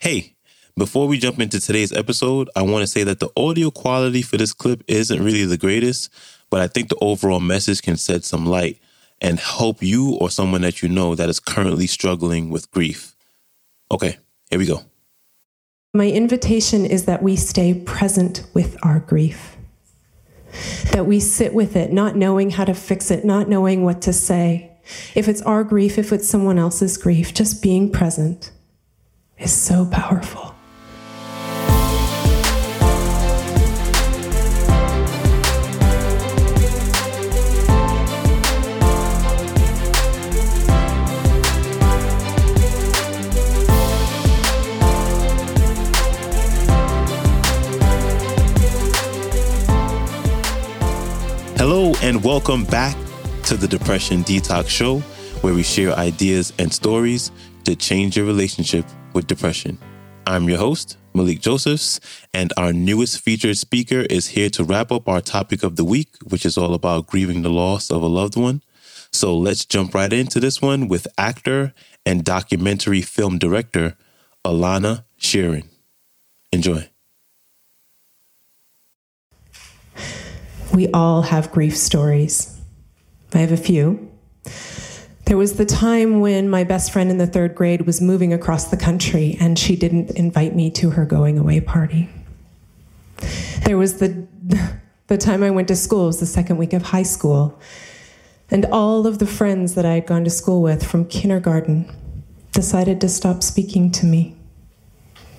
Hey, before we jump into today's episode, I want to say that the audio quality for this clip isn't really the greatest, but I think the overall message can shed some light and help you or someone that you know that is currently struggling with grief. Okay, here we go. My invitation is that we stay present with our grief, that we sit with it, not knowing how to fix it, not knowing what to say. If it's our grief, if it's someone else's grief, just being present is so powerful. Hello, and welcome back to the Depression Detox Show, where we share ideas and stories to change your relationship with depression. I'm your host, Malik Josephs, and our newest featured speaker is here to wrap up our topic of the week, which is all about grieving the loss of a loved one. So let's jump right into this one with actor and documentary film director Alana Sheeren. Enjoy. We all have grief stories. I have a few. There was the time when my best friend in the third grade was moving across the country and she didn't invite me to her going away party. There was the, the time I went to school, it was the second week of high school, and all of the friends that I had gone to school with from kindergarten decided to stop speaking to me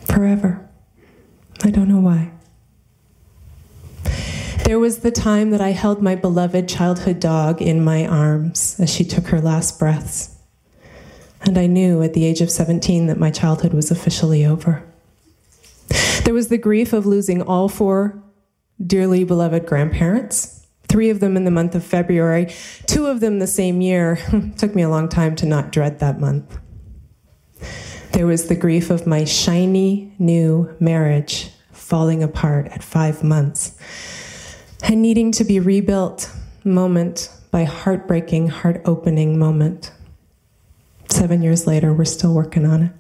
forever. I don't know why. There was the time that I held my beloved childhood dog in my arms as she took her last breaths. And I knew at the age of 17 that my childhood was officially over. There was the grief of losing all four dearly beloved grandparents, three of them in the month of February, two of them the same year. Took me a long time to not dread that month. There was the grief of my shiny new marriage falling apart at five months and needing to be rebuilt moment by heartbreaking, heart opening moment. Seven years later, we're still working on it.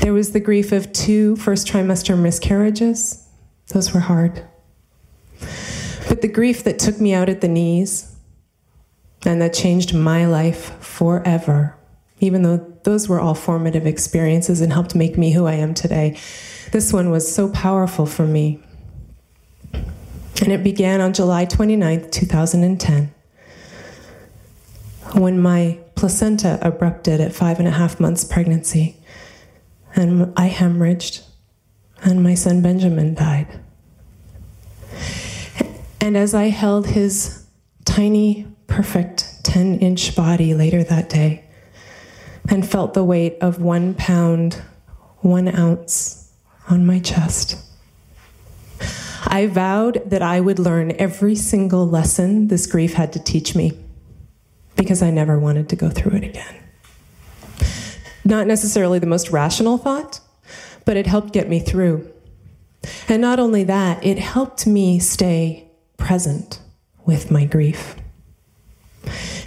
There was the grief of two first trimester miscarriages. Those were hard. But the grief that took me out at the knees and that changed my life forever, even though those were all formative experiences and helped make me who I am today, this one was so powerful for me and it began on July 29th, 2010, when my placenta abrupted at five and a half months pregnancy. And I hemorrhaged, and my son Benjamin died. And as I held his tiny, perfect 10 inch body later that day, and felt the weight of one pound, one ounce on my chest, I vowed that I would learn every single lesson this grief had to teach me because I never wanted to go through it again. Not necessarily the most rational thought, but it helped get me through. And not only that, it helped me stay present with my grief.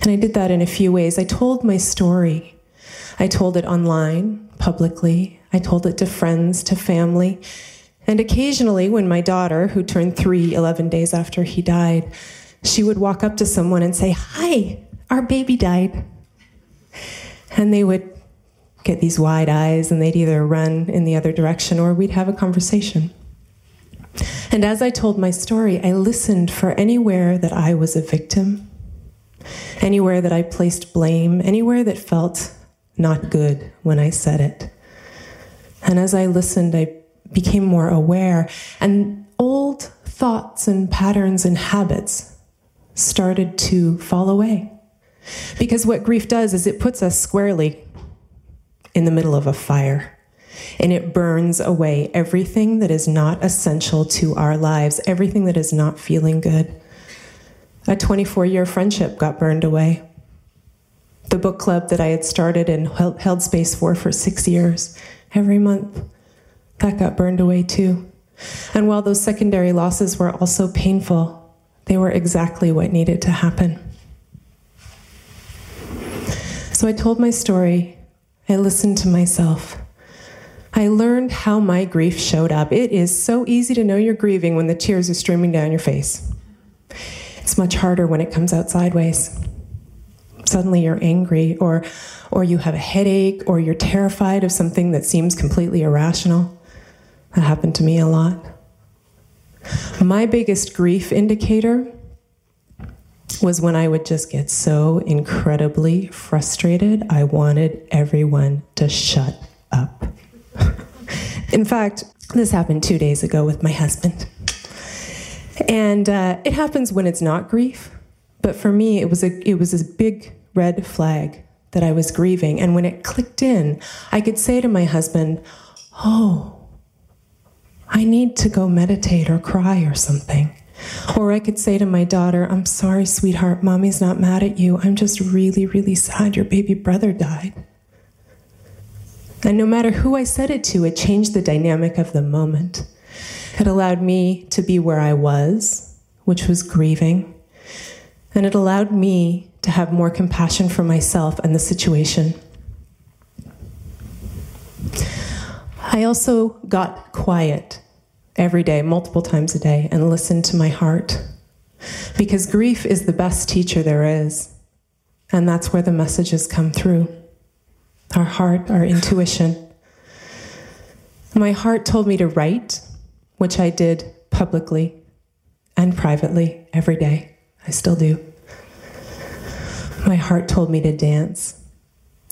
And I did that in a few ways. I told my story. I told it online, publicly. I told it to friends, to family. And occasionally, when my daughter, who turned three 11 days after he died, she would walk up to someone and say, Hi, our baby died. And they would get these wide eyes and they'd either run in the other direction or we'd have a conversation. And as I told my story, I listened for anywhere that I was a victim, anywhere that I placed blame, anywhere that felt not good when I said it. And as I listened, I became more aware, and old thoughts and patterns and habits started to fall away. Because what grief does is it puts us squarely in the middle of a fire and it burns away everything that is not essential to our lives, everything that is not feeling good. A 24 year friendship got burned away. The book club that I had started and held space for for six years, every month, that got burned away too. And while those secondary losses were also painful, they were exactly what needed to happen. So I told my story, I listened to myself, I learned how my grief showed up. It is so easy to know you're grieving when the tears are streaming down your face. It's much harder when it comes out sideways. Suddenly you're angry, or, or you have a headache, or you're terrified of something that seems completely irrational. That happened to me a lot. My biggest grief indicator was when I would just get so incredibly frustrated, I wanted everyone to shut up. In fact, this happened two days ago with my husband. And uh, it happens when it's not grief, but for me, it was a it was a big red flag that I was grieving. And when it clicked in, I could say to my husband, "Oh, I need to go meditate or cry or something." Or I could say to my daughter, I'm sorry, sweetheart, mommy's not mad at you. I'm just really, really sad your baby brother died. And no matter who I said it to, it changed the dynamic of the moment. It allowed me to be where I was, which was grieving. And it allowed me to have more compassion for myself and the situation. I also got quiet every day, multiple times a day, and listen to my heart. Because grief is the best teacher there is. And that's where the messages come through our heart, our intuition. My heart told me to write, which I did publicly and privately every day. I still do. My heart told me to dance.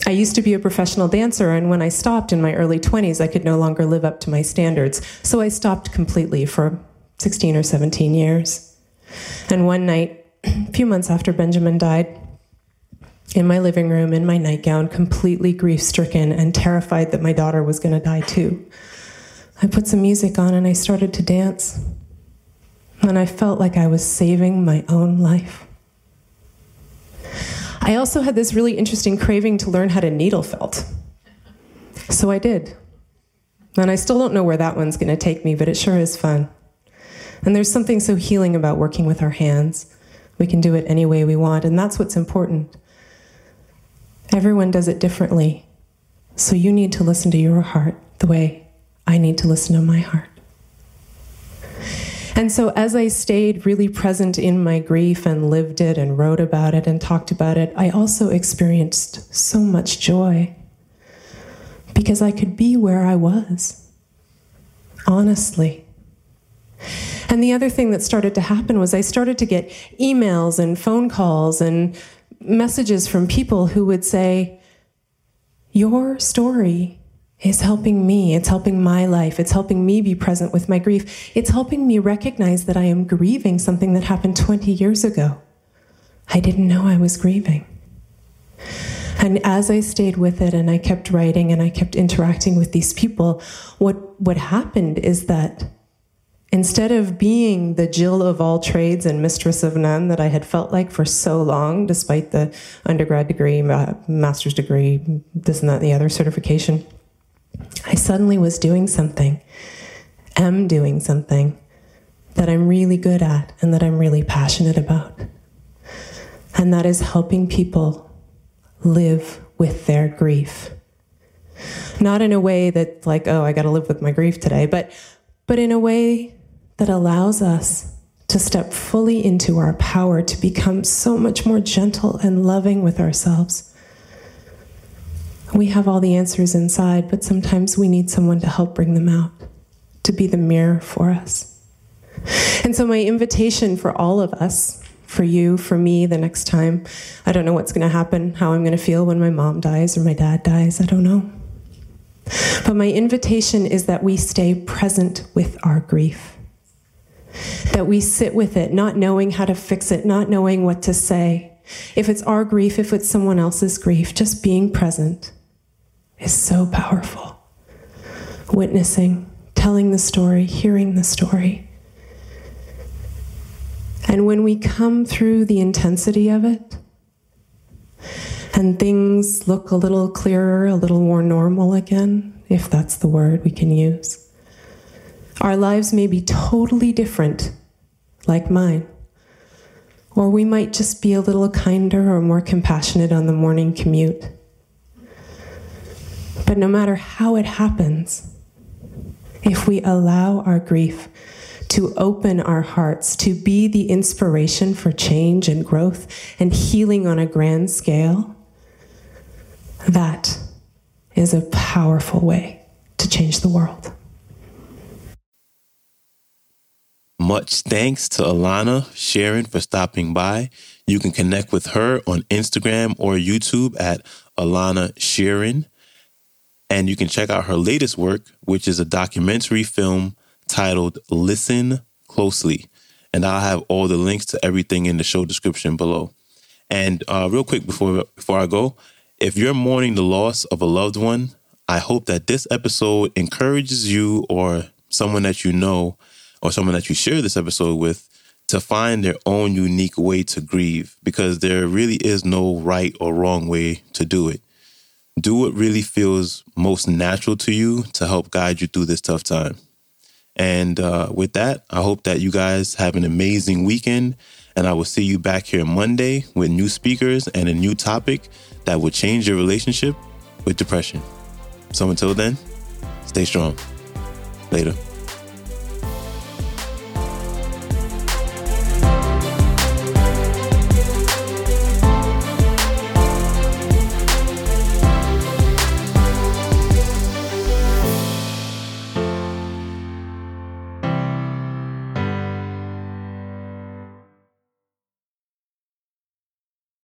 I used to be a professional dancer, and when I stopped in my early 20s, I could no longer live up to my standards. So I stopped completely for 16 or 17 years. And one night, a few months after Benjamin died, in my living room in my nightgown, completely grief stricken and terrified that my daughter was going to die too. I put some music on and I started to dance. And I felt like I was saving my own life. I also had this really interesting craving to learn how to needle felt. So I did. And I still don't know where that one's going to take me, but it sure is fun. And there's something so healing about working with our hands. We can do it any way we want, and that's what's important. Everyone does it differently. So you need to listen to your heart the way I need to listen to my heart. And so, as I stayed really present in my grief and lived it and wrote about it and talked about it, I also experienced so much joy because I could be where I was, honestly. And the other thing that started to happen was I started to get emails and phone calls and messages from people who would say, Your story is helping me. It's helping my life. It's helping me be present with my grief. It's helping me recognize that I am grieving something that happened 20 years ago. I didn't know I was grieving. And as I stayed with it and I kept writing and I kept interacting with these people, what, what happened is that Instead of being the Jill of all trades and mistress of none that I had felt like for so long, despite the undergrad degree, master's degree, this and that, and the other certification, I suddenly was doing something, am doing something that I'm really good at and that I'm really passionate about. And that is helping people live with their grief. Not in a way that, like, oh, I got to live with my grief today, but, but in a way that allows us to step fully into our power to become so much more gentle and loving with ourselves. We have all the answers inside, but sometimes we need someone to help bring them out, to be the mirror for us. And so, my invitation for all of us, for you, for me, the next time, I don't know what's going to happen, how I'm going to feel when my mom dies or my dad dies, I don't know. But my invitation is that we stay present with our grief that we sit with it, not knowing how to fix it, not knowing what to say. If it's our grief, if it's someone else's grief, just being present is so powerful. Witnessing, telling the story, hearing the story. And when we come through the intensity of it, and things look a little clearer, a little more normal again, if that's the word we can use our lives may be totally different, like mine. Or we might just be a little kinder or more compassionate on the morning commute. But no matter how it happens, if we allow our grief to open our hearts, to be the inspiration for change and growth and healing on a grand scale, that is a powerful way to change the world. Much thanks to Alana Sheeren for stopping by. You can connect with her on Instagram or YouTube at Alana Sheeren. And you can check out her latest work, which is a documentary film titled Listen Closely. And I'll have all the links to everything in the show description below. And uh, real quick before before I go, if you're mourning the loss of a loved one, I hope that this episode encourages you or someone that you know or someone that you share this episode with to find their own unique way to grieve because there really is no right or wrong way to do it do what really feels most natural to you to help guide you through this tough time. And uh, with that, I hope that you guys have an amazing weekend. And I will see you back here Monday with new speakers and a new topic that will change your relationship with depression. So until then, stay strong. Later.